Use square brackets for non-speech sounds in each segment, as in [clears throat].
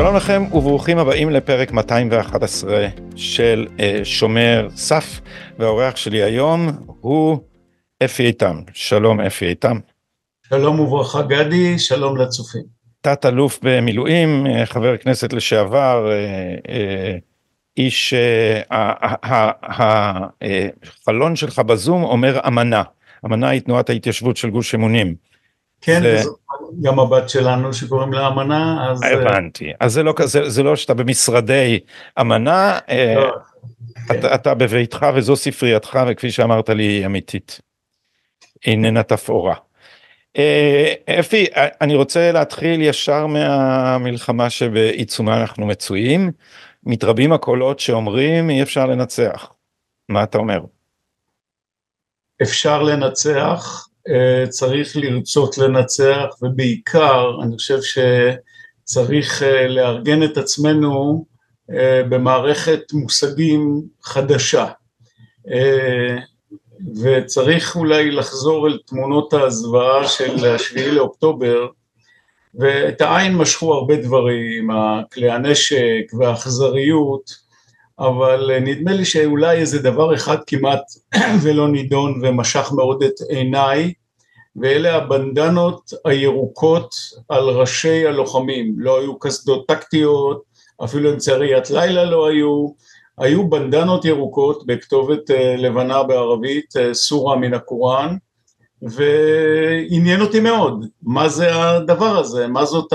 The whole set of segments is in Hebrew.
שלום לכם וברוכים הבאים לפרק 211 של uh, שומר סף והאורח שלי היום הוא אפי איתם. שלום אפי איתם. שלום וברכה גדי, שלום לצופים. תת אלוף במילואים, אה, חבר כנסת לשעבר, אה, איש, החלון שלך בזום אומר אמנה, אמנה היא תנועת ההתיישבות של גוש אמונים. כן, זה... גם הבת שלנו שקוראים לה אמנה, אז... הבנתי, אז זה לא כזה, זה לא שאתה במשרדי אמנה, אה, לא, אתה. אתה בביתך וזו ספרייתך וכפי שאמרת לי היא אמיתית, איננה תפאורה. אה, אפי, אני רוצה להתחיל ישר מהמלחמה שבעיצומה אנחנו מצויים, מתרבים הקולות שאומרים אי אפשר לנצח, מה אתה אומר? אפשר לנצח, אה, צריך לרצות לנצח ובעיקר אני חושב שצריך אה, לארגן את עצמנו אה, במערכת מושגים חדשה. וצריך אולי לחזור אל תמונות הזוועה של השביעי לאוקטובר ואת העין משכו הרבה דברים, כלי הנשק והאכזריות אבל אה, נדמה לי שאולי איזה דבר אחד כמעט [clears throat] ולא נידון ומשך מאוד את עיניי ואלה הבנדנות הירוקות על ראשי הלוחמים, לא היו קסדות טקטיות, אפילו אמצעי ראיית לילה לא היו, היו בנדנות ירוקות בכתובת אה, לבנה בערבית, אה, סורה מן הקוראן, ועניין אותי מאוד, מה זה הדבר הזה, מה זאת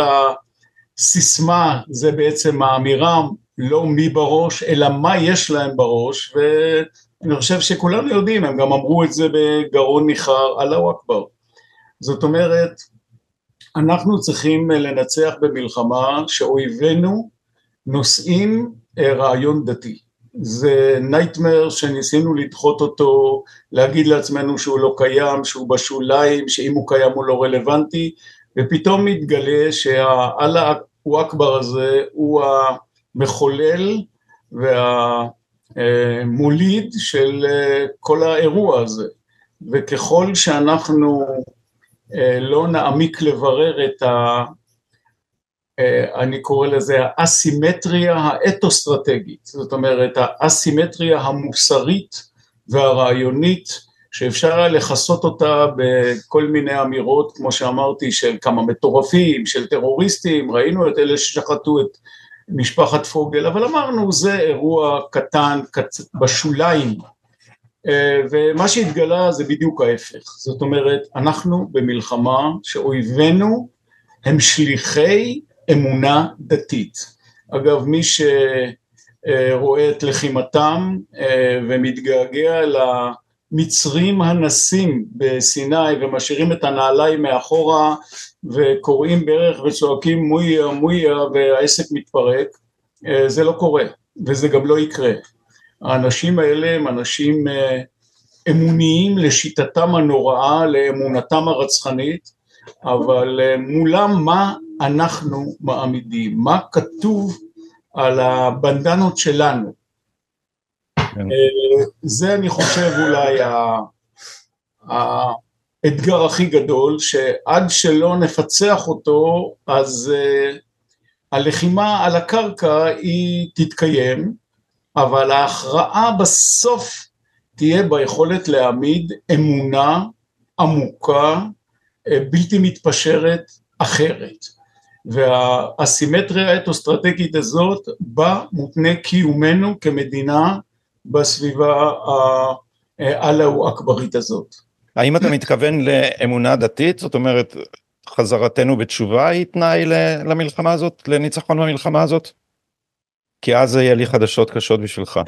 הסיסמה, זה בעצם האמירה לא מי בראש, אלא מה יש להם בראש, ואני חושב שכולנו יודעים, הם גם אמרו את זה בגרון ניחר, אללהו אכבר. זאת אומרת, אנחנו צריכים לנצח במלחמה שאויבינו נושאים אה, רעיון דתי. זה נייטמר שניסינו לדחות אותו, להגיד לעצמנו שהוא לא קיים, שהוא בשוליים, שאם הוא קיים הוא לא רלוונטי, ופתאום מתגלה שהאללה אכבר הזה הוא ה... המחולל והמוליד של אה, כל האירוע הזה. וככל שאנחנו אה, לא נעמיק לברר את ה... אה, אני קורא לזה האסימטריה האתוסטרטגית, זאת אומרת האסימטריה המוסרית והרעיונית שאפשר היה לכסות אותה בכל מיני אמירות כמו שאמרתי של כמה מטורפים, של טרוריסטים, ראינו את אלה ששחטו את משפחת פוגל, אבל אמרנו זה אירוע קטן, קצ... בשוליים, אה, ומה שהתגלה זה בדיוק ההפך, זאת אומרת אנחנו במלחמה שאויבינו הם שליחי אמונה דתית, אגב מי שרואה את לחימתם אה, ומתגעגע ל... מצרים הנסים בסיני ומשאירים את הנעליים מאחורה וקוראים בערך וצועקים מויה מויה והעסק מתפרק, אה, זה לא קורה וזה גם לא יקרה. האנשים האלה הם אנשים אה, אמוניים לשיטתם הנוראה, לאמונתם הרצחנית, אבל אה, מולם מה אנחנו מעמידים, מה כתוב על הבנדנות שלנו. כן. זה אני חושב אולי האתגר הכי גדול, שעד שלא נפצח אותו אז uh, הלחימה על הקרקע היא תתקיים, אבל ההכרעה בסוף תהיה ביכולת להעמיד אמונה עמוקה, uh, בלתי מתפשרת, אחרת. והאסימטריה האתוסטרטגית הזאת בה מותנה קיומנו כמדינה בסביבה הלאו אכברית הזאת. האם אתה מתכוון לאמונה דתית? זאת אומרת, חזרתנו בתשובה היא תנאי למלחמה הזאת, לניצחון במלחמה הזאת? כי אז זה יהיה לי חדשות קשות בשבילך.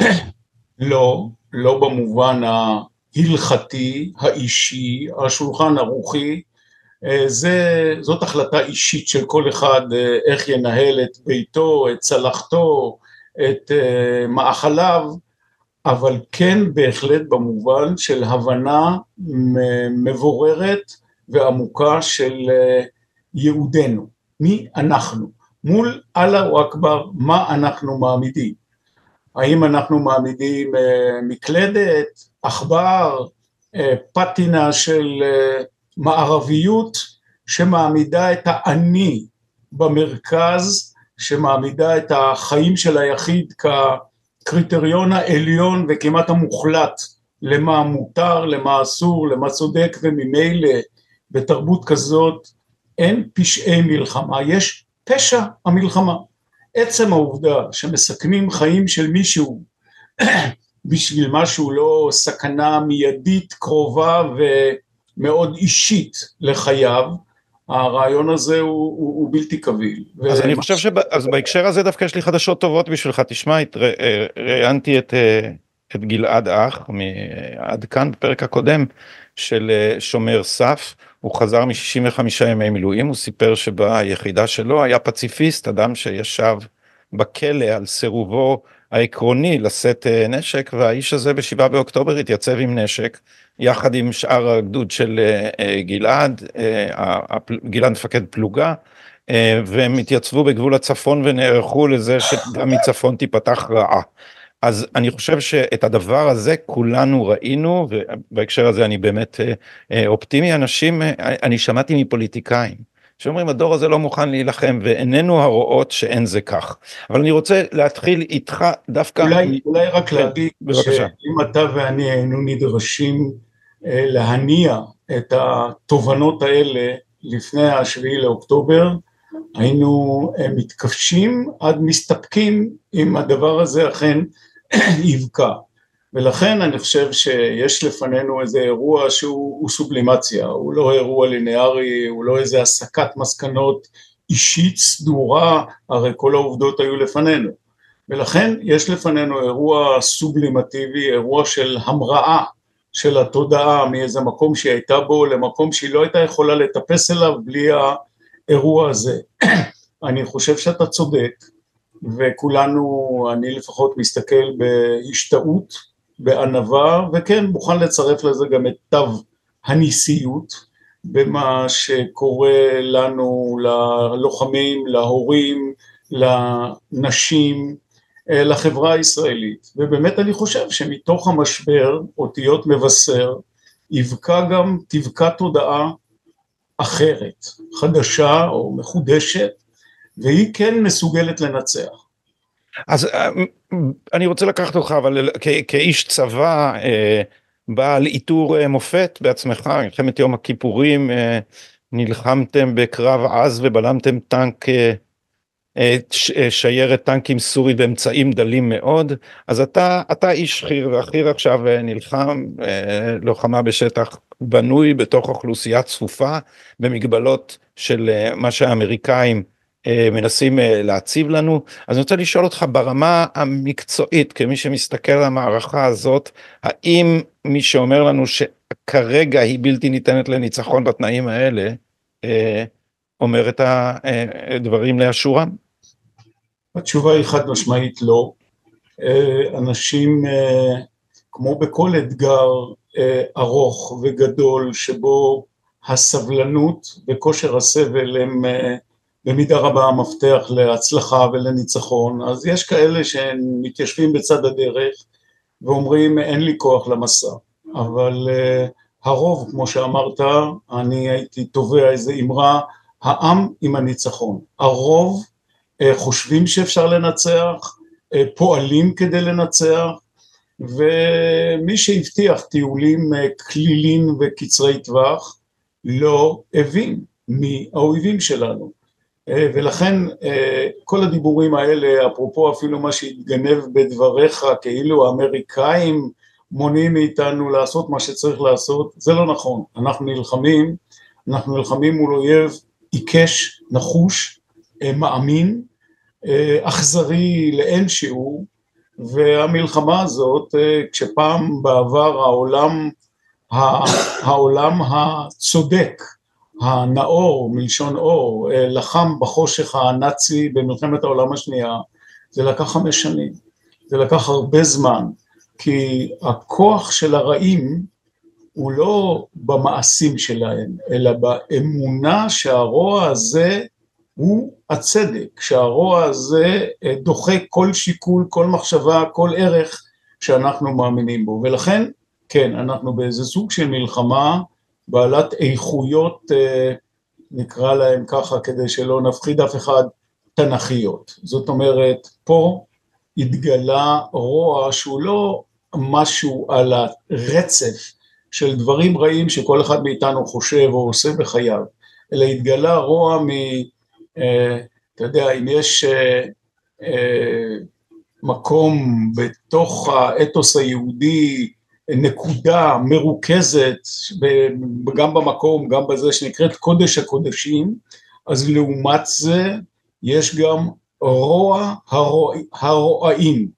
לא, לא במובן ההלכתי, האישי, השולחן ערוכי, אה, זה, זאת החלטה אישית של כל אחד אה, איך ינהל את ביתו, את צלחתו, את אה, מאכליו, אבל כן בהחלט במובן של הבנה מבוררת ועמוקה של אה, יהודנו, מי אנחנו, מול אללה אכבר מה אנחנו מעמידים, האם אנחנו מעמידים אה, מקלדת, עכבר, אה, פטינה של מערביות שמעמידה את האני במרכז שמעמידה את החיים של היחיד כקריטריון העליון וכמעט המוחלט למה מותר, למה אסור, למה צודק וממילא בתרבות כזאת אין פשעי מלחמה, יש פשע המלחמה. עצם העובדה שמסכנים חיים של מישהו [clears throat] בשביל משהו לא סכנה מיידית קרובה ומאוד אישית לחייו, הרעיון הזה הוא, הוא, הוא בלתי קביל. אז ו... אני חושב שבהקשר הזה דווקא יש לי חדשות טובות בשבילך, תשמע, ראיינתי את, אה, את גלעד אח עד כאן בפרק הקודם של אה, שומר סף, הוא חזר מ-65 ימי מילואים, הוא סיפר שביחידה שלו היה פציפיסט, אדם שישב בכלא על סירובו העקרוני לשאת אה, נשק והאיש הזה בשבעה באוקטובר התייצב עם נשק יחד עם שאר הגדוד של אה, אה, גלעד, גלעד מפקד פלוגה והם התייצבו בגבול הצפון ונערכו לזה שגם מצפון תיפתח רעה. אז אני חושב שאת הדבר הזה כולנו ראינו ובהקשר הזה אני באמת אופטימי אנשים אני שמעתי מפוליטיקאים שאומרים הדור הזה לא מוכן להילחם ואיננו הרואות שאין זה כך. אבל אני רוצה להתחיל איתך דווקא... אולי, אולי רק כן, להגיד שאם אתה ואני היינו נדרשים אה, להניע את התובנות האלה לפני השביעי לאוקטובר, היינו אה, מתכחשים עד מסתפקים אם הדבר הזה אכן [clears throat] יבקע. ולכן אני חושב שיש לפנינו איזה אירוע שהוא סובלימציה, הוא לא אירוע לינארי, הוא לא איזה הסקת מסקנות אישית סדורה, הרי כל העובדות היו לפנינו. ולכן יש לפנינו אירוע סובלימטיבי, אירוע של המראה של התודעה מאיזה מקום שהיא הייתה בו למקום שהיא לא הייתה יכולה לטפס אליו בלי האירוע הזה. [clears throat] אני חושב שאתה צודק, וכולנו, אני לפחות מסתכל בהשתאות בענווה, וכן מוכן לצרף לזה גם את תו הניסיות במה שקורה לנו, ללוחמים, להורים, לנשים, לחברה הישראלית. ובאמת אני חושב שמתוך המשבר, אותיות מבשר, יבקע גם, תבקע תודעה אחרת, חדשה או מחודשת, והיא כן מסוגלת לנצח. אז אה, אני רוצה לקחת אותך אבל כאיש צבא אה, בעל עיטור אה, מופת בעצמך מלחמת יום הכיפורים נלחמתם בקרב עז ובלמתם טנק שיירת טנקים סורי באמצעים דלים מאוד אז אתה אתה איש חי"ר והחי"ר עכשיו נלחם לוחמה בשטח בנוי בתוך אוכלוסייה צפופה במגבלות של מה שהאמריקאים אה, מנסים אה, להציב לנו. אז אני רוצה לשאול אותך ברמה המקצועית, כמי שמסתכל על המערכה הזאת, האם מי שאומר לנו שכרגע היא בלתי ניתנת לניצחון בתנאים האלה, אה, אומר את הדברים לאשורם? התשובה היא חד משמעית לא. אנשים, כמו בכל אתגר ארוך וגדול שבו הסבלנות וכושר הסבל הם במידה רבה המפתח להצלחה ולניצחון, אז יש כאלה שמתיישבים בצד הדרך ואומרים אין לי כוח למסע, אבל הרוב כמו שאמרת, אני הייתי תובע איזה אמרה, העם עם הניצחון, הרוב חושבים שאפשר לנצח, uh, פועלים כדי לנצח, ומי שהבטיח טיולים כלילים וקצרי טווח לא הבין מי האויבים שלנו. אה, ולכן אה, כל הדיבורים האלה, אפרופו אפילו מה שהתגנב בדבריך, כאילו האמריקאים מונעים מאיתנו לעשות מה שצריך לעשות, זה לא נכון. אנחנו נלחמים, אנחנו נלחמים מול אויב עיקש, נחוש, אה, מאמין, אכזרי לאין שיעור, והמלחמה הזאת, כשפעם בעבר העולם, העולם הצודק הנאור, מלשון אור, אה, לחם בחושך הנאצי במלחמת העולם השנייה, זה לקח חמש שנים, זה לקח הרבה זמן, כי הכוח של הרעים הוא לא במעשים שלהם, אלא באמונה שהרוע הזה הוא הצדק, שהרוע הזה אה, דוחה כל שיקול, כל מחשבה, כל ערך שאנחנו מאמינים בו, ולכן כן, אנחנו באיזה סוג של מלחמה בעלת איכויות, אה, נקרא להם ככה כדי שלא נפחיד אף אחד, תנכיות. זאת אומרת, פה התגלה רוע שהוא לא משהו על הרצף של דברים רעים שכל אחד מאיתנו חושב או עושה בחייו, אלא התגלה רוע מ... אתה יודע, אם יש אה, אה, מקום בתוך האתוס היהודי, נקודה מרוכזת, גם במקום, גם בזה שנקראת קודש הקודשים, אז לעומת זה יש גם רוע הרועאים,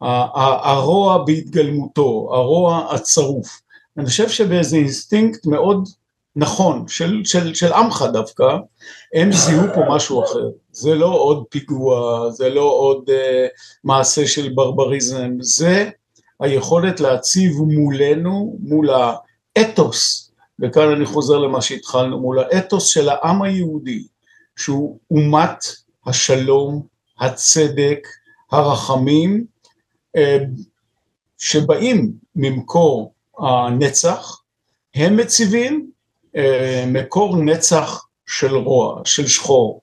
הרוע בהתגלמותו, הרוע הצרוף. אני חושב שבאיזה אינסטינקט מאוד נכון, של, של, של עמך דווקא, הם זיהו פה משהו אחר. זה לא עוד פיגוע, זה לא עוד אה, מעשה של ברבריזם, זה היכולת להציב מולנו, מול האתוס, וכאן אני חוזר למה שהתחלנו, מול האתוס של העם היהודי, שהוא אומת השלום, הצדק, הרחמים, אה, שבאים ממקור הנצח, הם מציבים מקור נצח של רוע, של שחור.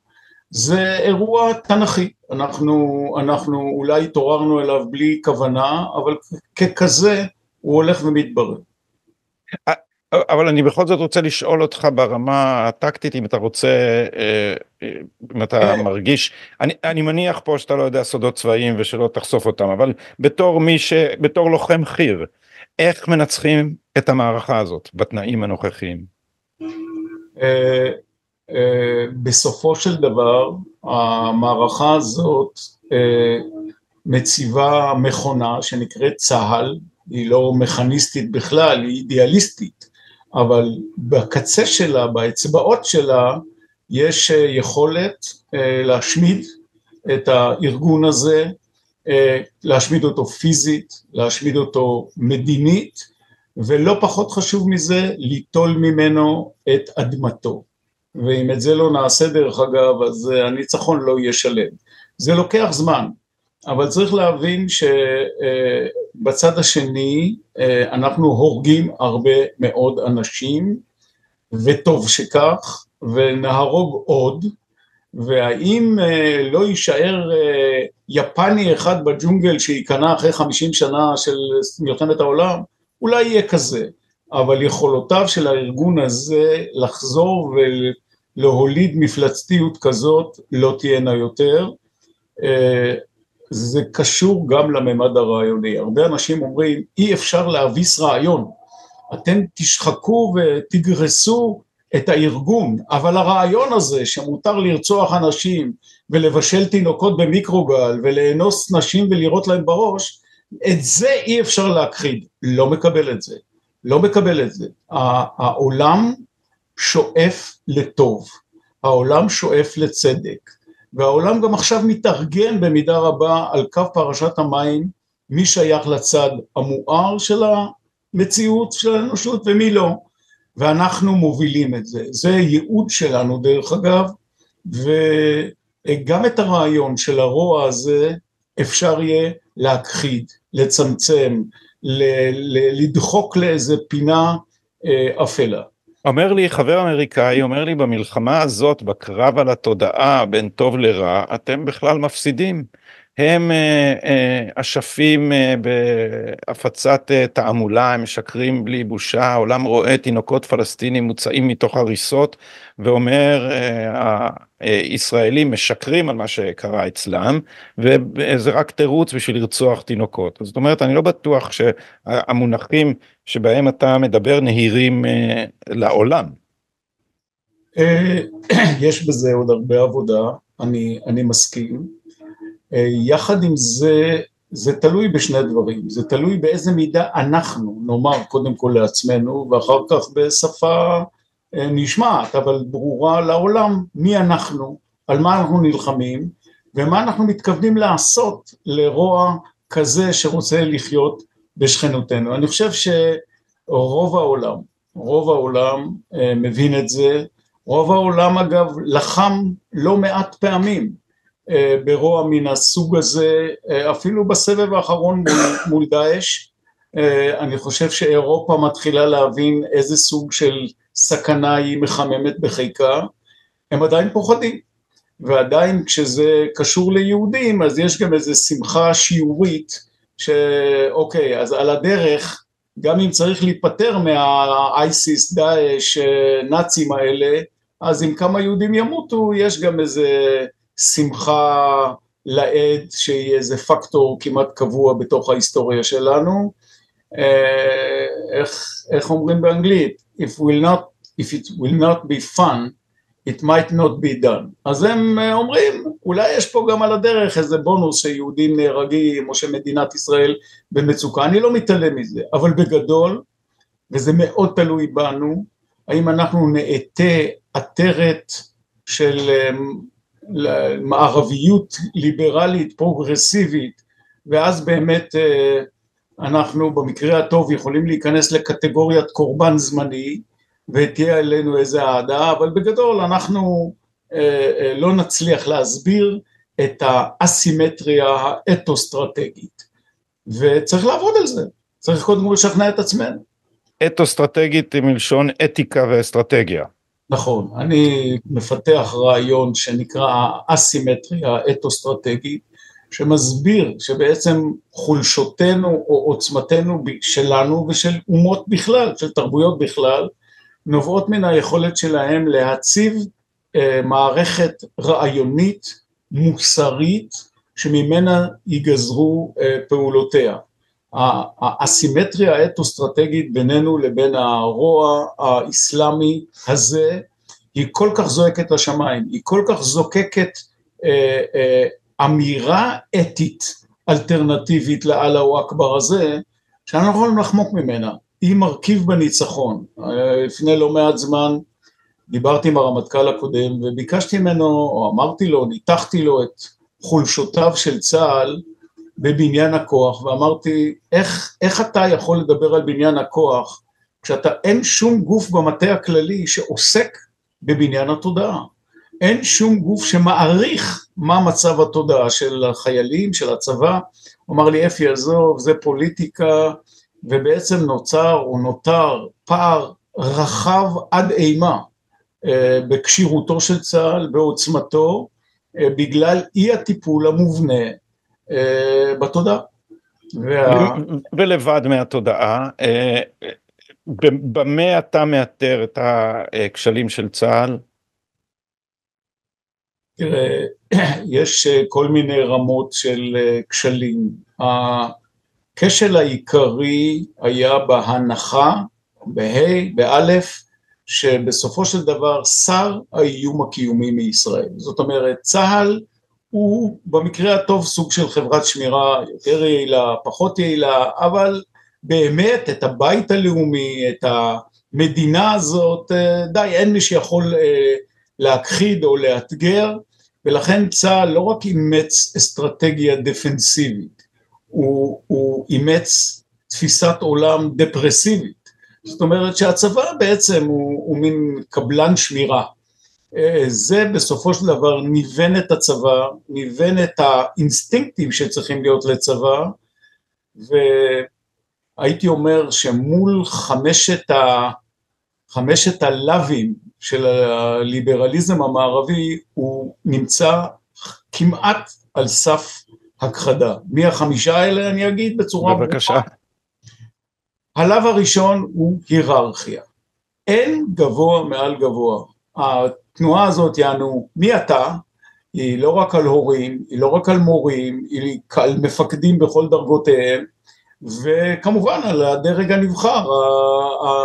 זה אירוע תנכי, אנחנו, אנחנו אולי התעוררנו אליו בלי כוונה, אבל ככזה הוא הולך ומתברר. אבל אני בכל זאת רוצה לשאול אותך ברמה הטקטית, אם אתה רוצה, אה, אה, אם אתה מרגיש, אני, אני מניח פה שאתה לא יודע סודות צבאיים ושלא תחשוף אותם, אבל בתור מי ש... בתור לוחם חי"ר, איך מנצחים את המערכה הזאת בתנאים הנוכחיים? אה, בסופו של דבר, המערכה הזאת מציבה מכונה שנקראת צה"ל, היא לא מכניסטית בכלל, היא אידיאליסטית. אבל בקצה שלה, באצבעות שלה, יש אה, יכולת אה, להשמיד את הארגון הזה, אה, להשמיד אותו פיזית, להשמיד אותו מדינית, ולא פחות חשוב מזה, ליטול ממנו את אדמתו. ואם את זה לא נעשה דרך אגב, אז הניצחון לא יהיה שלם. זה לוקח זמן, אבל צריך להבין שבצד השני אה, אנחנו הורגים הרבה מאוד אנשים, וטוב שכך, ונהרוג עוד, והאם אה, לא יישאר אה, יפני אחד בג'ונגל שייכנע אחרי חמישים שנה של מלחמת העולם? אולי יהיה כזה, אבל יכולותיו של הארגון הזה לחזור ולהוליד מפלצתיות כזאת לא תהיינה יותר. זה קשור גם לממד הרעיוני. הרבה אנשים אומרים, אי אפשר להביס רעיון, אתם תשחקו ותגרסו את הארגון, אבל הרעיון הזה שמותר לרצוח אנשים ולבשל תינוקות במיקרוגל ולאנוס נשים ולירות להם בראש, את זה אי אפשר להכחיד. לא מקבל את זה. לא מקבל את זה. העולם שואף לטוב, העולם שואף לצדק. והעולם גם עכשיו מתארגן במידה רבה על קו פרשת המים, מי שייך לצד המואר של המציאות של האנושות ומי לא, ואנחנו מובילים את זה, זה ייעוד שלנו דרך אגב, וגם את הרעיון של הרוע הזה אפשר יהיה להכחיד, לצמצם, לדחוק לאיזה פינה אה, אפלה. אומר לי חבר אמריקאי, אומר לי במלחמה הזאת, בקרב על התודעה בין טוב לרע, אתם בכלל מפסידים. הם אה, אה, אשפים אה, בהפצת תעמולה, הם משקרים בלי בושה, העולם רואה תינוקות פלסטינים מוצאים מתוך הריסות, ואומר הישראלים משקרים על מה שקרה אצלם, וזה רק תירוץ בשביל לרצוח תינוקות. זאת אומרת, אני לא בטוח שהמונחים שבהם אתה מדבר נהירים לעולם. [clears throat] יש בזה עוד הרבה עבודה, אני, אני מסכים. אה, יחד עם זה, זה תלוי בשני דברים, זה תלוי באיזה מידה אנחנו נאמר קודם כל לעצמנו ואחר כך בשפה אה, נשמעת אבל ברורה לעולם מי אנחנו, על מה אנחנו נלחמים ומה אנחנו מתכוונים לעשות לרוע כזה שרוצה לחיות בשכנותנו. אני חושב שרוב העולם, רוב העולם אה, מבין את זה, רוב העולם אגב לחם לא מעט פעמים ברוע מן הסוג הזה, אה, אפילו בסבב האחרון מול, [coughs] מול דאעש, אה, אני חושב שאירופה מתחילה להבין איזה סוג של סכנה היא מחממת בחיקה, הם עדיין פוחדים, ועדיין כשזה קשור ליהודים אז יש גם איזו שמחה שיעורית שאוקיי אז על הדרך גם אם צריך להיפטר מהאייסיס דאעש נאצים האלה אז אם כמה יהודים ימותו יש גם איזה שמחה לעד שהיא איזה פקטור כמעט קבוע בתוך ההיסטוריה שלנו. אה, איך, איך אומרים באנגלית? If, will not, if it will not be fun it might not be done. אז הם אה, אומרים, אולי יש פה גם על הדרך איזה בונוס שיהודים נהרגים או שמדינת ישראל במצוקה, אני לא מתעלם מזה, אבל בגדול, וזה מאוד תלוי בנו, האם אנחנו נאטה עטרת של אה, מערביות ליברלית פרוגרסיבית ואז באמת אה, אנחנו במקרה הטוב יכולים להיכנס לקטגוריית קורבן זמני ותהיה עלינו איזה אהדה, אבל בגדול אנחנו אה, אה, לא נצליח להסביר את האסימטריה האתו-סטרטגית, וצריך לעבוד על זה, צריך קודם כל לשכנע את עצמנו. אתו-סטרטגית מלשון אתיקה ואסטרטגיה. נכון, אני מפתח רעיון שנקרא אסימטריה אתו-סטרטגית, שמסביר שבעצם חולשותינו או עוצמתנו שלנו ושל אומות בכלל, של תרבויות בכלל, נובעות מן היכולת שלהם להציב אה, מערכת רעיונית מוסרית שממנה ייגזרו אה, פעולותיה. הסימטריה האתו-אסטרטגית בינינו לבין הרוע האסלאמי הזה היא כל כך זועקת לשמיים, היא כל כך זוקקת אה, אה, אמירה אתית אלטרנטיבית לאללהו אכבר הזה, שאנחנו לא יכולים לחמוק ממנה. היא מרכיב בניצחון. לפני לא מעט זמן דיברתי עם הרמטכ"ל הקודם וביקשתי ממנו, או אמרתי לו, ניתחתי לו את חולשותיו של צה"ל בבניין הכוח ואמרתי, איך, איך אתה יכול לדבר על בניין הכוח כשאתה אין שום גוף במטה הכללי שעוסק בבניין התודעה. אין שום גוף שמעריך מה מצב התודעה של החיילים, של הצבא. הוא אמר לי, אפי, עזוב, זה פוליטיקה, ובעצם נוצר או נותר פער רחב עד אימה אה, בכשירותו של צה"ל, בעוצמתו, אה, בגלל אי הטיפול המובנה בתודעה. וה... ולבד מהתודעה, במה אתה מאתר את הכשלים של צה"ל? תראה, [clears throat] יש כל מיני רמות של כשלים. הכשל העיקרי היה בהנחה, בה', באלף, שבסופו של דבר שר האיום הקיומי מישראל. זאת אומרת, צה"ל הוא במקרה הטוב סוג של חברת שמירה יותר יעילה, פחות יעילה, אבל באמת את הבית הלאומי, את המדינה הזאת, אה, די, אין מי שיכול אה, להכחיד או לאתגר, ולכן צה"ל לא רק אימץ אסטרטגיה דפנסיבית, הוא, הוא אימץ תפיסת עולם דפרסיבית, זאת אומרת שהצבא בעצם הוא, הוא מין קבלן שמירה, זה בסופו של דבר ניוון את הצבא, ניוון את האינסטינקטים שצריכים להיות לצבא, והייתי אומר שמול חמשת, ה, חמשת הלאווים של הליברליזם המערבי הוא נמצא כמעט על סף הכחדה. מי החמישה האלה אני אגיד בצורה... בבקשה. הלאו הראשון הוא היררכיה. אין גבוה מעל גבוה. התנועה הזאת יענו מי אתה, היא לא רק על הורים, היא לא רק על מורים, היא על מפקדים בכל דרגותיהם, וכמובן על הדרג הנבחר,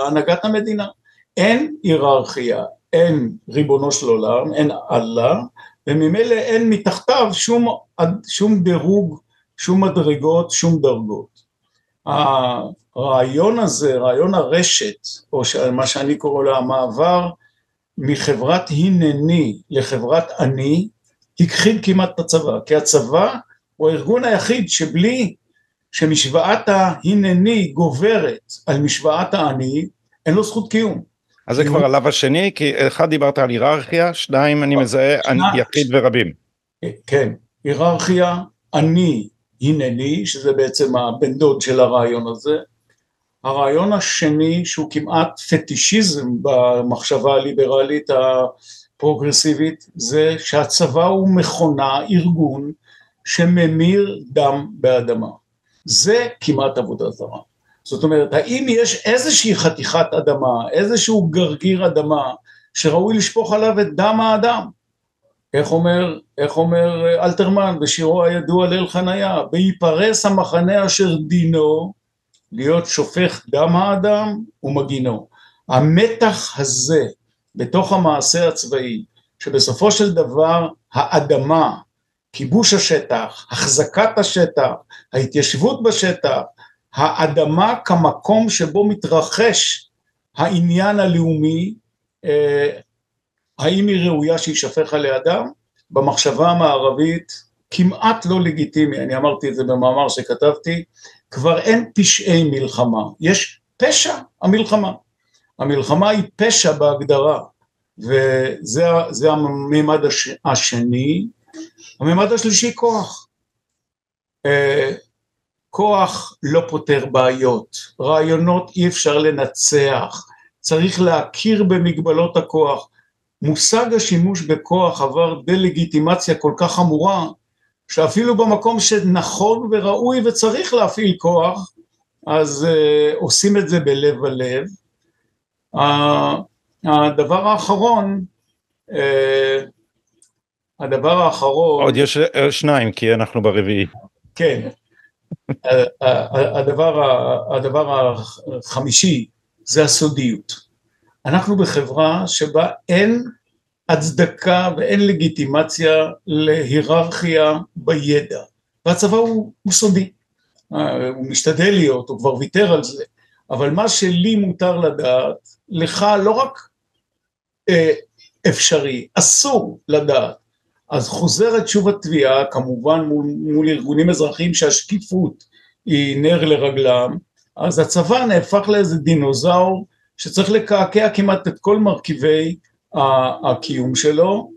הנהגת המדינה. אין היררכיה, אין ריבונו של עולם, אין אללה, וממילא אין מתחתיו שום, שום דירוג, שום מדרגות, שום דרגות. הרעיון הזה, רעיון הרשת, או מה שאני קורא לו המעבר מחברת הנני לחברת אני, הכחיד כמעט את הצבא, כי הצבא הוא הארגון היחיד שבלי שמשוואת ההנני גוברת על משוואת האני, אין לו זכות קיום. אז זה כבר הלאו השני, כי אחד דיברת על היררכיה, שניים אני מזהה יחיד ורבים. כן, היררכיה, אני הנני, שזה בעצם הבן דוד של הרעיון הזה. הרעיון השני שהוא כמעט פטישיזם במחשבה הליברלית פרוגרסיבית זה שהצבא הוא מכונה, ארגון, שממיר דם באדמה. זה כמעט עבודה זרה. זאת אומרת, האם יש איזושהי חתיכת אדמה, איזשהו גרגיר אדמה, שראוי לשפוך עליו את דם האדם? איך אומר, איך אומר אלתרמן בשירו הידוע ליל חניה, ויפרס המחנה אשר דינו להיות שופך דם האדם ומגינו. המתח הזה בתוך המעשה הצבאי, שבסופו של דבר האדמה, כיבוש השטח, החזקת השטח, ההתיישבות בשטח, האדמה כמקום שבו מתרחש העניין הלאומי, אה, האם היא ראויה שיישפך עליה דם? במחשבה המערבית כמעט לא לגיטימי, אני אמרתי את זה במאמר שכתבתי, כבר אין פשעי מלחמה, יש פשע המלחמה. המלחמה היא פשע בהגדרה, וזה הממד הש, השני. הממד השלישי כוח. אה, כוח לא פותר בעיות, רעיונות אי אפשר לנצח, צריך להכיר במגבלות הכוח. מושג השימוש בכוח עבר דה-לגיטימציה כל כך חמורה, שאפילו במקום שנכון וראוי וצריך להפעיל כוח, אז uh, עושים את זה בלב הלב. Uh, הדבר האחרון, uh, הדבר האחרון... עוד יש שניים, כי אנחנו ברביעי. כן. הדבר, הדבר החמישי זה הסודיות. אנחנו בחברה שבה אין הצדקה ואין לגיטימציה להיררכיה בידע, והצבא הוא, הוא סודי, אה, הוא משתדל להיות, הוא כבר ויתר על זה, אבל מה שלי מותר לדעת, לך לא רק אה, אפשרי, אסור לדעת. אז חוזרת שוב התביעה, כמובן מול, מול ארגונים אזרחיים שהשקיפות היא נר לרגלם, אז הצבא נהפך לאיזה דינוזאור שצריך לקעקע כמעט את כל מרכיבי הקיום שלו.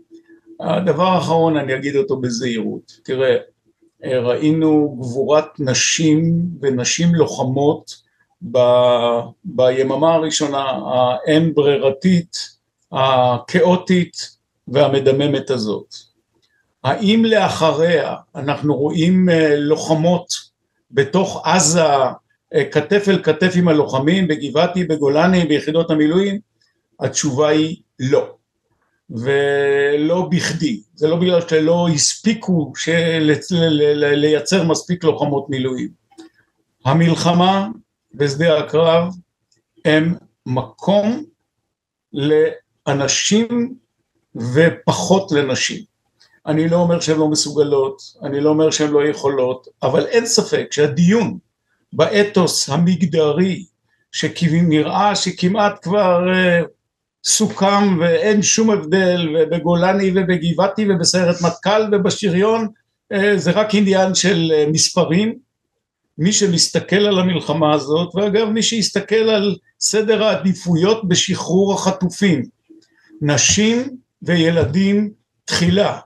הדבר האחרון אני אגיד אותו בזהירות, תראה ראינו גבורת נשים ונשים לוחמות ב, ביממה הראשונה האין ברירתית, הכאוטית והמדממת הזאת. האם לאחריה אנחנו רואים אה, לוחמות בתוך עזה אה, כתף אל כתף עם הלוחמים בגבעתי, בגולני, ביחידות המילואים? התשובה היא לא. ולא בכדי, זה לא בגלל שלא הספיקו לייצר מספיק לוחמות מילואים. המלחמה בשדה הקרב הם מקום לאנשים ופחות לנשים. אני לא אומר שהן לא מסוגלות, אני לא אומר שהן לא יכולות, אבל אין ספק שהדיון באתוס המגדרי שנראה שכמעט כבר אה, סוכם ואין שום הבדל ובגולני ובגבעתי ובסיירת מטכ"ל ובשריון אה, זה רק עניין של אה, מספרים. מי שמסתכל על המלחמה הזאת ואגב מי שיסתכל על סדר העדיפויות בשחרור החטופים נשים וילדים תחילה.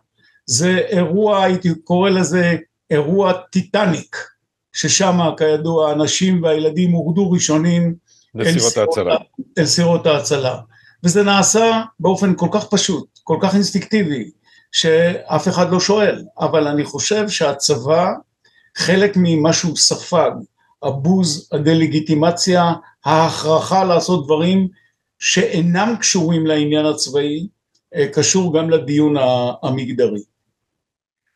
זה אירוע הייתי קורא לזה אירוע טיטניק ששם כידוע הנשים והילדים הורדו ראשונים אל סירות ההצלה. וזה נעשה באופן כל כך פשוט, כל כך אינסטינקטיבי, שאף אחד לא שואל, אבל אני חושב שהצבא, חלק ממה שהוא ספג, הבוז, הדה-לגיטימציה, ההכרחה לעשות דברים שאינם קשורים לעניין הצבאי, אה, קשור גם לדיון המגדרי.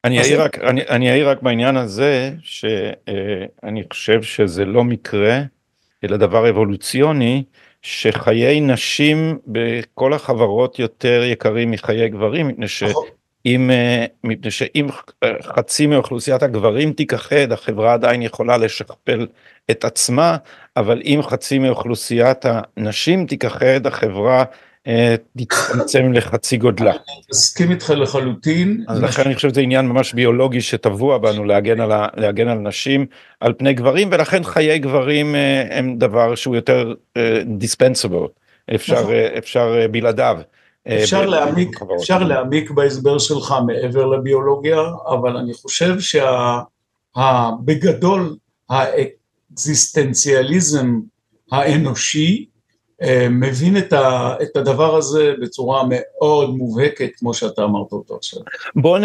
אני אעיר רק, אני, אני רק בעניין הזה, שאני אה, חושב שזה לא מקרה, אלא דבר אבולוציוני, שחיי נשים בכל החברות יותר יקרים מחיי גברים, מפני נכון. שאם, אה, מפני שאם חצי מאוכלוסיית הגברים תיכחד, החברה עדיין יכולה לשכפל את עצמה, אבל אם חצי מאוכלוסיית הנשים תיכחד, החברה תצטמצם לחצי גודלה. אני מסכים איתך לחלוטין. אז לכן אני חושב שזה עניין ממש ביולוגי שטבוע בנו להגן על, נשים על פני גברים ולכן חיי גברים אה, הם דבר שהוא יותר אה, אפשר, נכון. אפשר בלעדיו. אפשר להעמיק, אפשר להעמיק בהסבר שלך מעבר לביולוגיה, אבל אני חושב שבגדול האקזיסטנציאליזם האנושי אה, מבין את, ה, את הדבר הזה בצורה מאוד מובהקת, כמו שאתה אמרת אותו עכשיו. בואו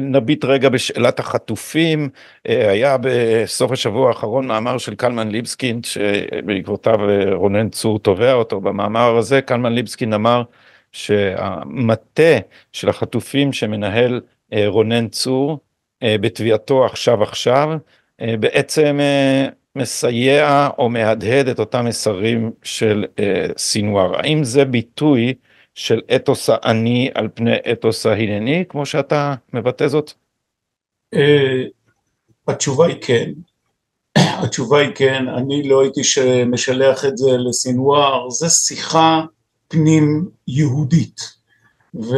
נביט רגע בשאלת החטופים. אה, היה בסוף השבוע האחרון מאמר של קלמן ליבסקינד, שבעקבותיו רונן צור תובע אותו. במאמר הזה קלמן ליבסקינד אמר שהמטה של החטופים שמנהל רונן צור בתביעתו עכשיו עכשיו, בעצם מסייע או מהדהד את אותם מסרים של אה, סינואר. האם זה ביטוי של אתוס האני על פני אתוס ההנני, כמו שאתה מבטא זאת? אה, התשובה היא כן. [clears throat] התשובה היא כן, אני לא הייתי משלח את זה לסינואר, זה שיחה פנים יהודית. ו...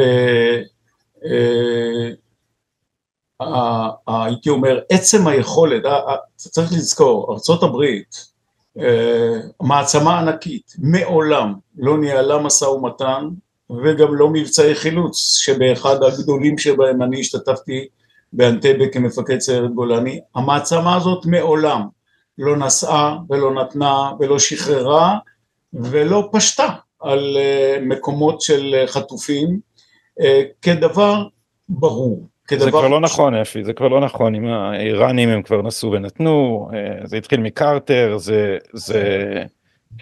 אה, הייתי אומר עצם היכולת, צריך לזכור, ארה"ב אה, מעצמה ענקית, מעולם לא ניהלה משא ומתן וגם לא מבצעי חילוץ שבאחד הגדולים שבהם אני השתתפתי באנטבה כמפקד סיירת גולני, המעצמה הזאת מעולם לא נסעה ולא נתנה ולא שחררה ולא פשטה על אה, מקומות של חטופים אה, כדבר ברור. זה כבר לא נכון אפי, זה כבר לא נכון, אם האיראנים הם כבר נסעו ונתנו, אה, זה התחיל מקרטר, זה, זה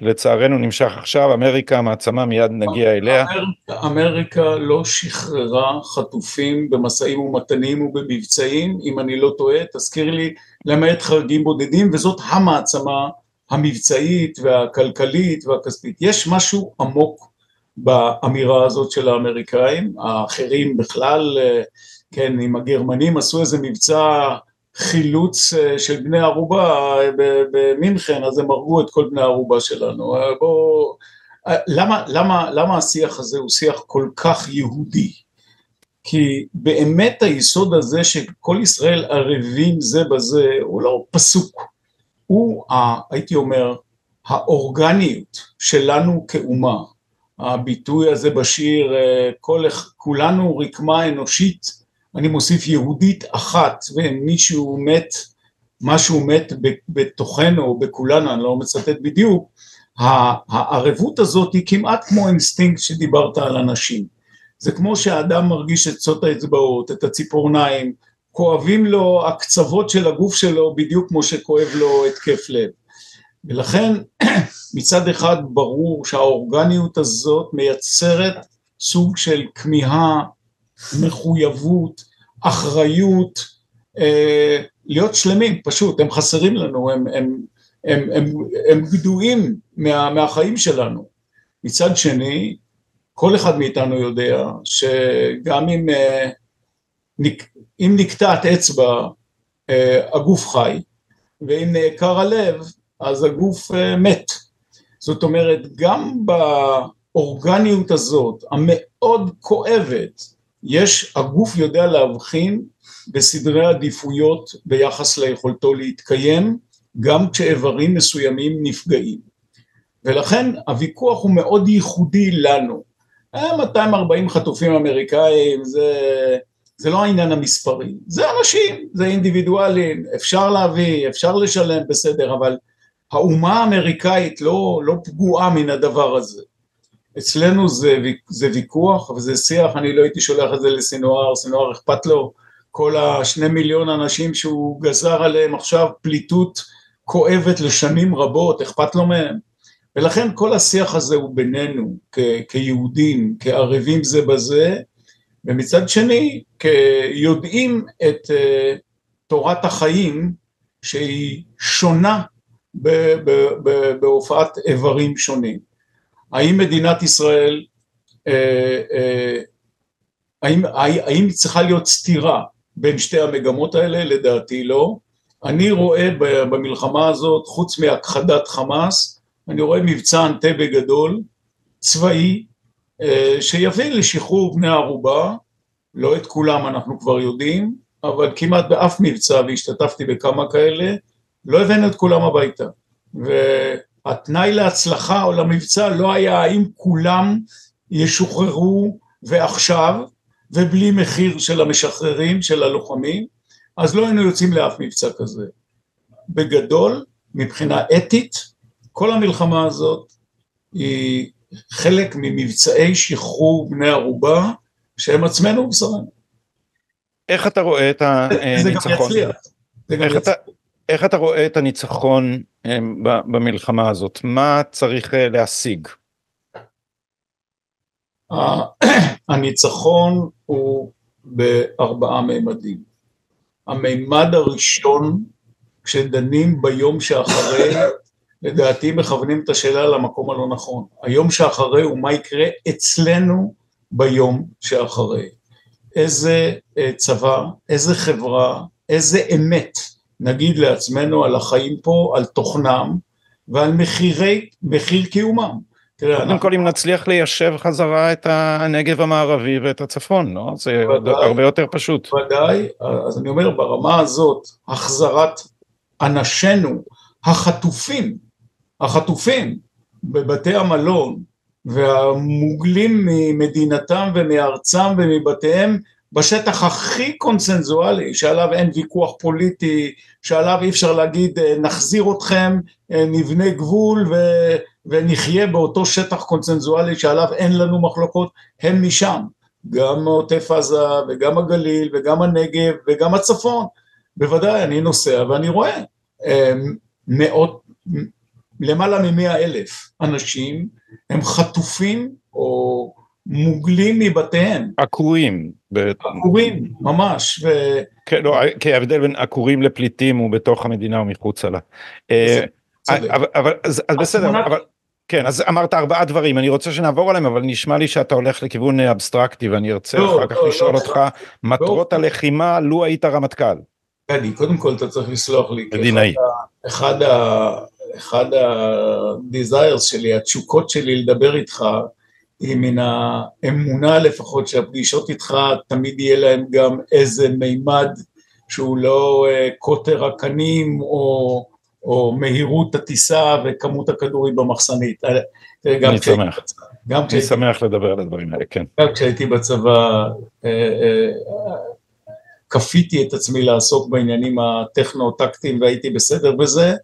לצערנו נמשך עכשיו, אמריקה מעצמה מיד נגיע אליה. אמריקה, אמריקה לא שחררה חטופים במשאים ומתנים ובמבצעים, אם אני לא טועה, תזכיר לי, למעט חרגים בודדים, וזאת המעצמה המבצעית והכלכלית והכספית. יש משהו עמוק באמירה הזאת של האמריקאים, האחרים בכלל אה, כן, אם הגרמנים עשו איזה מבצע חילוץ אה, של בני ערובה אה, במינכן, אז הם הרגו את כל בני הערובה שלנו. אה, בוא... למה, למה, למה השיח הזה הוא שיח כל כך יהודי? כי באמת היסוד הזה שכל ישראל ערבים זה בזה הוא לא פסוק, הוא הייתי אומר האורגניות שלנו כאומה, הביטוי הזה בשיר כל, כולנו רקמה אנושית אני מוסיף יהודית אחת ומישהו מת, משהו מת בתוכנו בכולנו, אני לא מצטט בדיוק, הערבות הזאת היא כמעט כמו אינסטינקט שדיברת על אנשים. זה כמו שהאדם מרגיש את קצות האצבעות, את הציפורניים, כואבים לו הקצוות של הגוף שלו בדיוק כמו שכואב לו התקף לב. ולכן [clears throat] מצד אחד ברור שהאורגניות הזאת מייצרת סוג של כמיהה מחויבות, אחריות, אה, להיות שלמים פשוט, הם חסרים לנו, הם, הם, הם, הם, הם גדועים מה, מהחיים שלנו. מצד שני, כל אחד מאיתנו יודע שגם אם, אה, אם נקטעת אצבע אה, הגוף חי ואם נעקר הלב אז הגוף מת. זאת אומרת גם באורגניות הזאת המאוד כואבת יש, הגוף יודע להבחין בסדרי עדיפויות ביחס ליכולתו להתקיים גם כשאיברים מסוימים נפגעים. ולכן הוויכוח הוא מאוד ייחודי לנו. 240 חטופים אמריקאים זה, זה לא העניין המספרי. זה אנשים זה אינדיבידואלים אפשר להביא אפשר לשלם בסדר אבל האומה האמריקאית לא, לא פגועה מן הדבר הזה אצלנו זה, זה ויכוח וזה שיח, אני לא הייתי שולח את זה לסינואר, סינואר אכפת לו כל השני מיליון אנשים שהוא גזר עליהם עכשיו פליטות כואבת לשנים רבות, אכפת לו מהם. ולכן כל השיח הזה הוא בינינו כ- כיהודים, כערבים זה בזה, ומצד שני כיודעים את uh, תורת החיים שהיא שונה בהופעת איברים שונים. האם מדינת ישראל, אה, אה, האם, האם צריכה להיות סתירה בין שתי המגמות האלה? לדעתי לא. אני רואה במלחמה הזאת, חוץ מהכחדת חמאס, אני רואה מבצע אנטבה גדול, צבאי, אה, שיביא לשחרור בני ערובה, לא את כולם אנחנו כבר יודעים, אבל כמעט באף מבצע, והשתתפתי בכמה כאלה, לא הבאנו את כולם הביתה. ו... התנאי להצלחה או למבצע לא היה האם כולם ישוחררו ועכשיו ובלי מחיר של המשחררים, של הלוחמים, אז לא היינו יוצאים לאף מבצע כזה. בגדול, מבחינה אתית, כל המלחמה הזאת היא חלק ממבצעי שחרור בני ערובה שהם עצמנו ובשרנו. איך אתה רואה את הניצחון? זה גם יצליח. איך אתה, איך אתה רואה את הניצחון במלחמה הזאת? מה צריך אה, להשיג? [clears throat] הניצחון הוא בארבעה מימדים. המימד הראשון, כשדנים ביום שאחרי, [laughs] לדעתי מכוונים את השאלה למקום הלא נכון. היום שאחרי הוא מה יקרה אצלנו ביום שאחרי. איזה אה, צבא, איזה חברה, איזה אמת נגיד לעצמנו על החיים פה, על תוכנם ועל מחירי, מחיר קיומם. קודם כל אם נצליח ליישב חזרה את הנגב המערבי ואת הצפון, לא? זה הרבה יותר פשוט. ודאי, אז אני אומר ברמה הזאת, החזרת אנשינו החטופים, החטופים בבתי המלון והמוגלים ממדינתם ומארצם ומבתיהם בשטח הכי קונסנזואלי, שעליו אין ויכוח פוליטי, שעליו אי אפשר להגיד אה, נחזיר אתכם, אה, נבנה גבול ו, ונחיה באותו שטח קונסנזואלי שעליו אין לנו מחלוקות, הם משם, גם עוטף עזה וגם הגליל וגם הנגב וגם הצפון, בוודאי אני נוסע ואני רואה אה, מאות, למעלה ממאה אלף אנשים הם חטופים או מוגלים מבתיהם. עקורים. עקורים, ממש. ו... כן, לא, כי ההבדל בין עקורים לפליטים הוא בתוך המדינה או מחוצה לה. אה, אבל, אבל אז, אז בסדר, אבל, כן, אז אמרת ארבעה דברים, אני רוצה שנעבור עליהם, אבל נשמע לי שאתה הולך לכיוון אבסטרקטי ואני ארצה לא, אחר כך לא, לשאול לא, אותך, לא, מטרות לא. הלחימה, לו היית רמטכ"ל. אני, קודם כל אתה צריך לסלוח לי. מדינאי. אחד, ה-desires שלי, התשוקות שלי לדבר איתך, מן האמונה לפחות שהפגישות איתך תמיד יהיה להם גם איזה מימד שהוא לא אה, קוטר הקנים או, או מהירות הטיסה וכמות הכדורים במחסנית. אה, אני שמח, גם אני שמח לדבר על הדברים האלה, כן. גם כשהייתי בצבא אה, כפיתי את עצמי לעסוק בעניינים הטכנו-טקטיים והייתי בסדר בזה,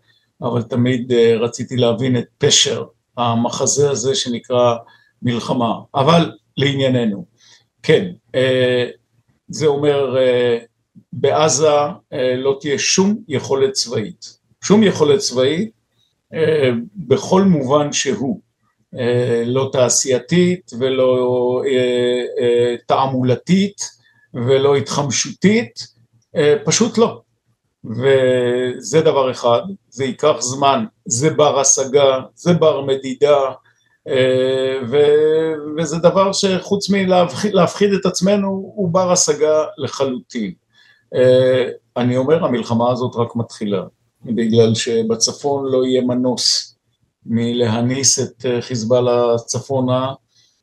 אבל תמיד רציתי להבין את פשר המחזה הזה שנקרא מלחמה, אבל לענייננו, כן, אה, זה אומר אה, בעזה אה, לא תהיה שום יכולת צבאית, שום יכולת צבאית בכל מובן שהוא, לא תעשייתית ולא תעמולתית ולא התחמשותית, פשוט לא. וזה דבר אחד, זה ייקח זמן, זה בר השגה, זה בר מדידה, ו, וזה דבר שחוץ מלהפחיד את עצמנו הוא בר השגה לחלוטין. אה, אני אומר המלחמה הזאת רק מתחילה, בגלל שבצפון לא יהיה מנוס מלהניס את אה, חיזבאללה צפונה,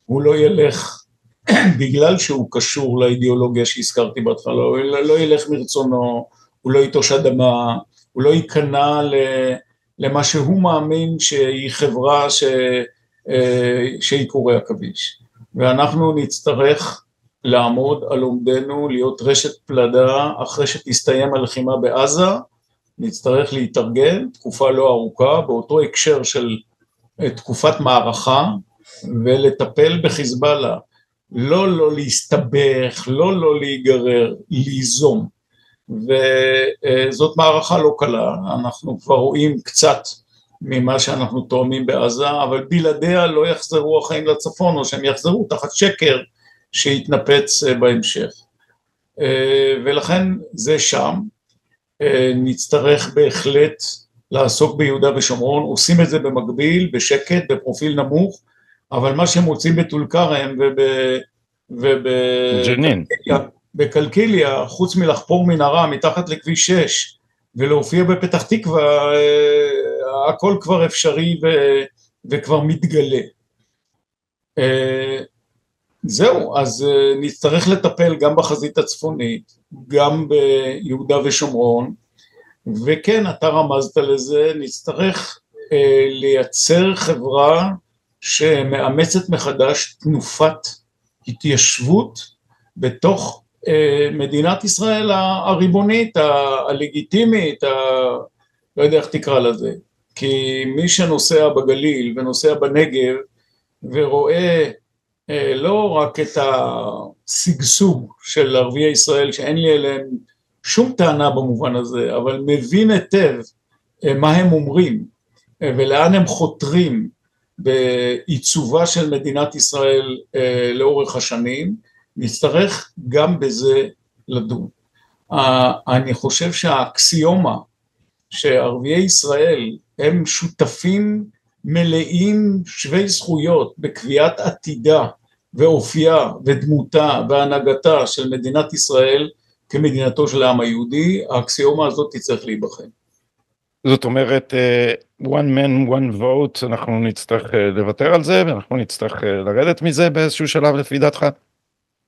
הוא לא ילך [clears throat] בגלל שהוא קשור לאידיאולוגיה שהזכרתי בהתחלה, הוא לא ילך מרצונו, הוא לא ייטוש אדמה, הוא לא ייכנע למה שהוא מאמין שהיא חברה ש... אה, שהיא קורי עכביש. ואנחנו נצטרך לעמוד על עומדנו, להיות רשת פלדה אחרי שתסתיים הלחימה בעזה, נצטרך להתארגן תקופה לא ארוכה באותו הקשר של אה, תקופת מערכה ולטפל בחיזבאללה, לא לא להסתבך, לא לא להיגרר, ליזום. וזאת מערכה לא קלה, אנחנו כבר רואים קצת ממה שאנחנו תואמים בעזה, אבל בלעדיה לא יחזרו החיים לצפון, או שהם יחזרו תחת שקר שיתנפץ אה, בהמשך. אה, ולכן זה שם, אה, נצטרך בהחלט לעסוק ביהודה ושומרון, עושים את זה במקביל, בשקט, בפרופיל נמוך, אבל מה שהם רוצים בטול כרם וב... וב... ג'נין. בקלקיליה, חוץ מלחפור מנהרה מתחת לכביש 6 ולהופיע בפתח תקווה, הכל כבר אפשרי ו, וכבר מתגלה. אה, זהו, אז אה, נצטרך לטפל גם בחזית הצפונית, גם ביהודה ושומרון, וכן, אתה רמזת לזה, נצטרך אה, לייצר חברה שמאמצת מחדש תנופת התיישבות בתוך מדינת ישראל הריבונית, הלגיטימית, ה... לא יודע איך תקרא לזה, כי מי שנוסע בגליל ונוסע בנגב ורואה אה, לא רק את השגשוג של ערביי ישראל שאין לי אליהם שום טענה במובן הזה, אבל מבין היטב אה, מה הם אומרים אה, ולאן הם חותרים בעיצובה של מדינת ישראל לאורך השנים, נצטרך גם בזה לדון. אני חושב שהאקסיומה שערביי ישראל הם שותפים מלאים שווי זכויות בקביעת עתידה ואופייה ודמותה והנהגתה של מדינת ישראל כמדינתו של העם היהודי, האקסיומה הזאת תצטרך להיבחן. זאת אומרת, uh, one man one vote, אנחנו נצטרך uh, לוותר על זה ואנחנו נצטרך uh, לרדת מזה באיזשהו שלב לפי דעתך?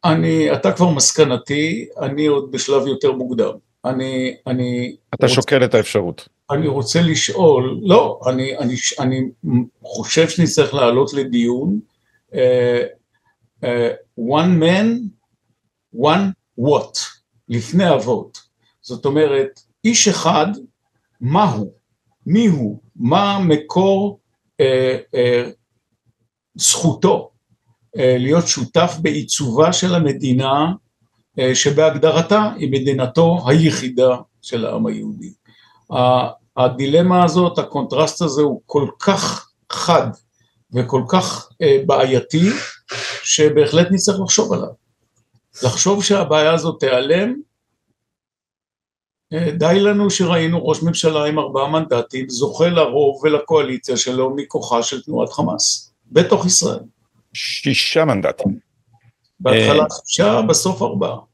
אני, אתה כבר מסקנתי, אני עוד בשלב יותר מוקדם. אני, אני... אתה רוצה, שוקל את האפשרות. אני רוצה לשאול, לא, אני, אני, אני חושב שנצטרך לעלות לדיון uh, uh, one man, one what, לפני אבות. זאת אומרת, איש אחד, מהו, מי הוא, מה מקור uh, uh, זכותו uh, להיות שותף בעיצובה של המדינה שבהגדרתה היא מדינתו היחידה של העם היהודי. הדילמה הזאת, הקונטרסט הזה הוא כל כך חד וכל כך אה, בעייתי, שבהחלט נצטרך לחשוב עליו. לחשוב שהבעיה הזאת תיעלם, אה, די לנו שראינו ראש ממשלה עם ארבעה מנדטים זוכה לרוב ולקואליציה שלו מכוחה של תנועת חמאס, בתוך ישראל. שישה מנדטים. בהתחלה שישה, בסוף ארבעה.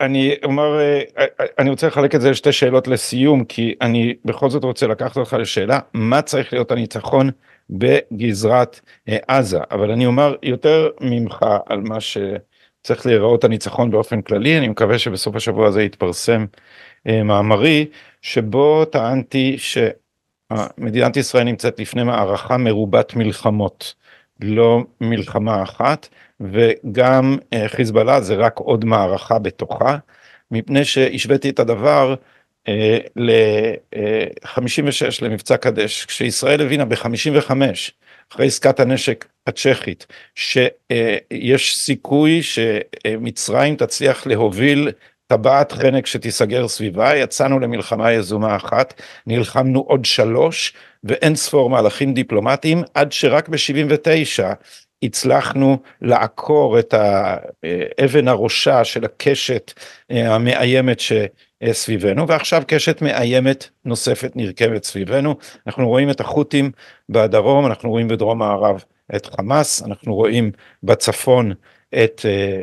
אני אומר, אה, אה, אני רוצה לחלק את זה לשתי שאלות לסיום, כי אני בכל זאת רוצה לקחת אותך לשאלה, מה צריך להיות הניצחון בגזרת אה, עזה, אבל אני אומר יותר ממך על מה שצריך להיראות הניצחון באופן כללי, אני מקווה שבסוף השבוע הזה יתפרסם מאמרי, שבו טענתי שמדינת ישראל נמצאת לפני מערכה מרובת מלחמות, לא מלחמה אחת. וגם אה, חיזבאללה זה רק עוד מערכה בתוכה, מפני שהשוויתי את הדבר אה, ל-56 אה, למבצע קדש, כשישראל הבינה ב-55 אחרי עסקת הנשק הצ'כית שיש סיכוי שמצרים תצליח להוביל טבעת חנק שתיסגר סביבה, יצאנו למלחמה יזומה אחת, נלחמנו עוד שלוש ואין ספור מהלכים דיפלומטיים עד שרק ב-79 הצלחנו לעקור את האבן הראשה של הקשת אה, המאיימת שסביבנו ועכשיו קשת מאיימת נוספת נרקמת סביבנו. אנחנו רואים את החות'ים בדרום אנחנו רואים בדרום מערב את חמאס אנחנו רואים בצפון את אה,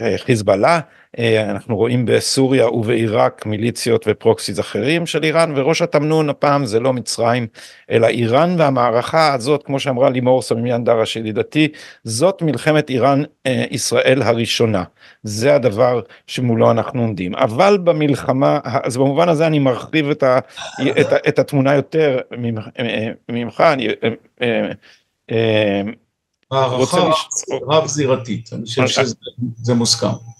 אה, חיזבאללה אנחנו רואים בסוריה ובעיראק מיליציות ופרוקסיס אחרים של איראן וראש התמנון הפעם זה לא מצרים אלא איראן והמערכה הזאת כמו שאמרה לימור סמיאן דרש ידידתי זאת מלחמת איראן אה, ישראל הראשונה. זה הדבר שמולו אנחנו עומדים. אבל במלחמה אז במובן הזה אני מרחיב את, ה, את, ה, את התמונה יותר אה, ממך אני הערכה רב זירתית, אני חושב שזה מוסכם.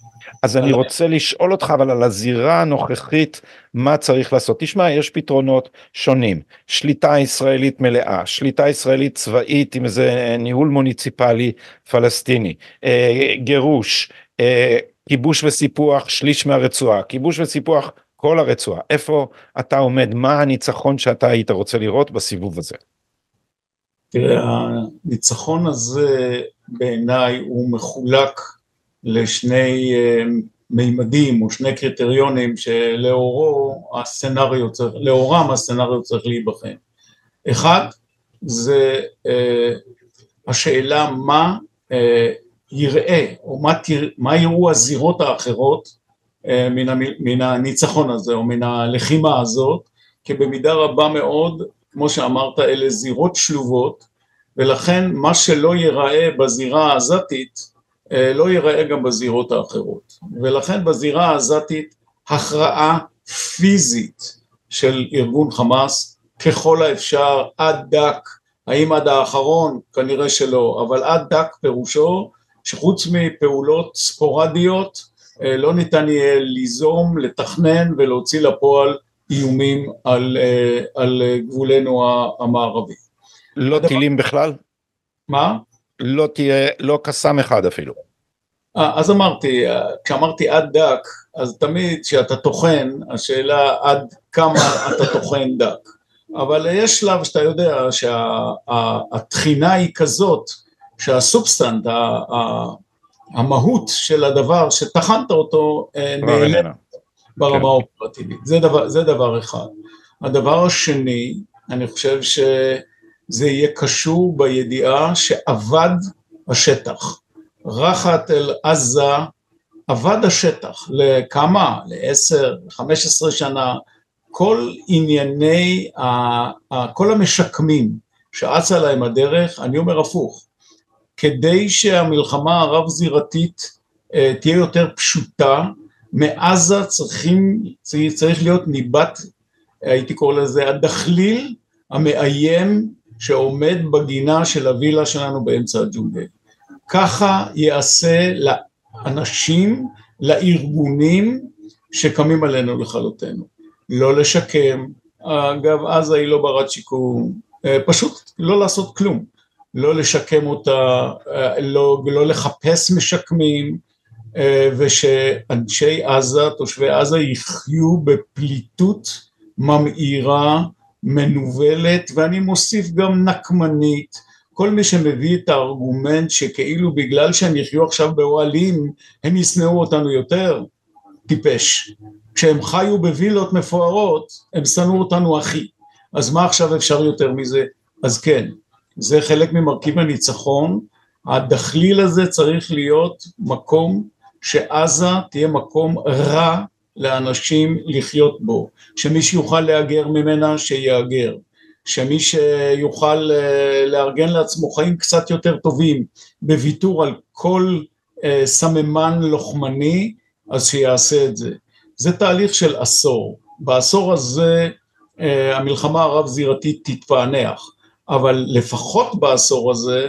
אז אני רוצה לשאול אותך אבל על הזירה הנוכחית מה צריך לעשות. תשמע יש פתרונות שונים, שליטה ישראלית מלאה, שליטה ישראלית צבאית עם איזה ניהול מוניציפלי פלסטיני, אה, גירוש, אה, כיבוש וסיפוח שליש מהרצועה, כיבוש וסיפוח כל הרצועה, איפה אתה עומד, מה הניצחון שאתה היית רוצה לראות בסיבוב הזה? תראה, הניצחון הזה בעיניי הוא מחולק לשני אה, מימדים או שני קריטריונים שלאורו הסצנריו צריך, לאורם הסצנריו צריך להיבחן. אחד זה אה, השאלה מה אה, יראה או מה, תרא, מה יראו הזירות האחרות אה, מן, המ, מן הניצחון הזה או מן הלחימה הזאת, כי במידה רבה מאוד כמו שאמרת, אלה זירות שלובות, ולכן מה שלא ייראה בזירה העזתית, לא ייראה גם בזירות האחרות. ולכן בזירה העזתית הכרעה פיזית של ארגון חמאס, ככל האפשר עד דק, האם עד האחרון? כנראה שלא, אבל עד דק פירושו שחוץ מפעולות ספורדיות אה, לא ניתן יהיה ליזום, לתכנן ולהוציא לפועל איומים על, על גבולנו המערבי. לא הדבר... טילים בכלל? מה? לא תהיה, לא קסאם אחד אפילו. אז אמרתי, כשאמרתי עד דק, אז תמיד כשאתה טוחן, השאלה עד כמה אתה טוחן דק. אבל יש שלב שאתה יודע שהטחינה שה, היא כזאת, שהסובסטנט, המהות של הדבר שטחנת אותו אה, נעלם ברמה כן. האופרטיבית, זה דבר, זה דבר אחד. הדבר השני, אני חושב שזה יהיה קשור בידיעה שאבד השטח. רחת אל עזה אבד השטח לכמה? לעשר, חמש עשרה שנה, כל ענייני, כל המשקמים שאצה להם הדרך, אני אומר הפוך, כדי שהמלחמה הרב זירתית אה, תהיה יותר פשוטה, מעזה צריכים, צריך להיות ניבט, הייתי קורא לזה הדחליל המאיים שעומד בגינה של הווילה שלנו באמצע הג'ונגל. ככה ייעשה לאנשים, לארגונים שקמים עלינו לכלותנו. לא לשקם, אגב עזה היא לא ברת שיקום, אה, פשוט לא לעשות כלום, לא לשקם אותה, אה, לא, לא לחפש משקמים, אה, ושאנשי עזה, תושבי עזה יחיו בפליטות ממאירה, מנוולת, ואני מוסיף גם נקמנית, כל מי שמביא את הארגומנט שכאילו בגלל שהם יחיו עכשיו באוהלים הם ישנאו אותנו יותר, טיפש. כשהם חיו בווילות מפוארות הם שנאו אותנו הכי. אז מה עכשיו אפשר יותר מזה? אז כן, זה חלק ממרכיב הניצחון, הדחליל הזה צריך להיות מקום שעזה תהיה מקום רע לאנשים לחיות בו, שמי שיוכל להגר ממנה שיהגר, שמי שיוכל אה, לארגן לעצמו חיים קצת יותר טובים בוויתור על כל אה, סממן לוחמני, אז שיעשה את זה. זה תהליך של עשור. בעשור הזה אה, המלחמה הרב-זירתית תתפענח, אבל לפחות בעשור הזה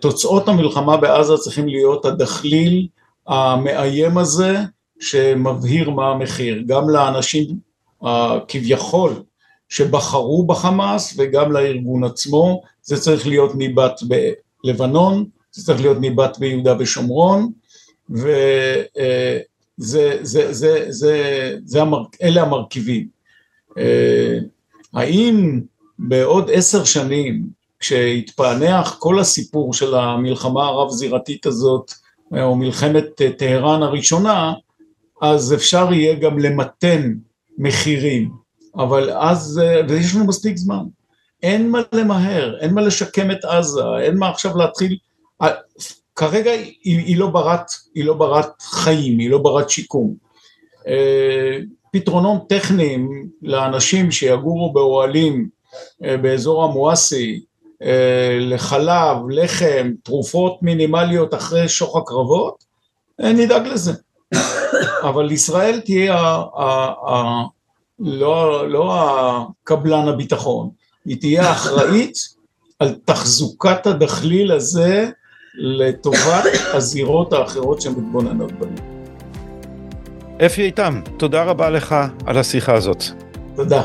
תוצאות המלחמה בעזה צריכים להיות הדחליל המאיים הזה שמבהיר מה המחיר, גם לאנשים כביכול שבחרו בחמאס וגם לארגון עצמו, זה צריך להיות ניבט בלבנון, זה צריך להיות ניבט ביהודה ושומרון, ואלה זה, זה, זה, זה, המר, המרכיבים. אה, האם בעוד עשר שנים, כשיתפענח כל הסיפור של המלחמה הרב-זירתית הזאת, או מלחמת טהרן הראשונה, אז אפשר יהיה גם למתן מחירים. אבל אז, אה, ויש לנו מספיק זמן. אין מה למהר, אין מה לשקם את עזה, אין מה עכשיו להתחיל, אה, כרגע היא, היא, לא, ברת, היא לא ברת חיים, היא לא ברת שיקום. אה, פתרונות טכניים לאנשים שיגורו באוהלים באזור המואסי, לחלב, לחם, תרופות מינימליות אחרי שוך הקרבות, נדאג לזה. אבל ישראל תהיה לא, לא הקבלן הביטחון, היא תהיה אחראית [laughs] על תחזוקת הדחליל הזה לטובת הזירות האחרות שמתבוננות בנו. אפי איתם, תודה רבה לך על השיחה הזאת. תודה.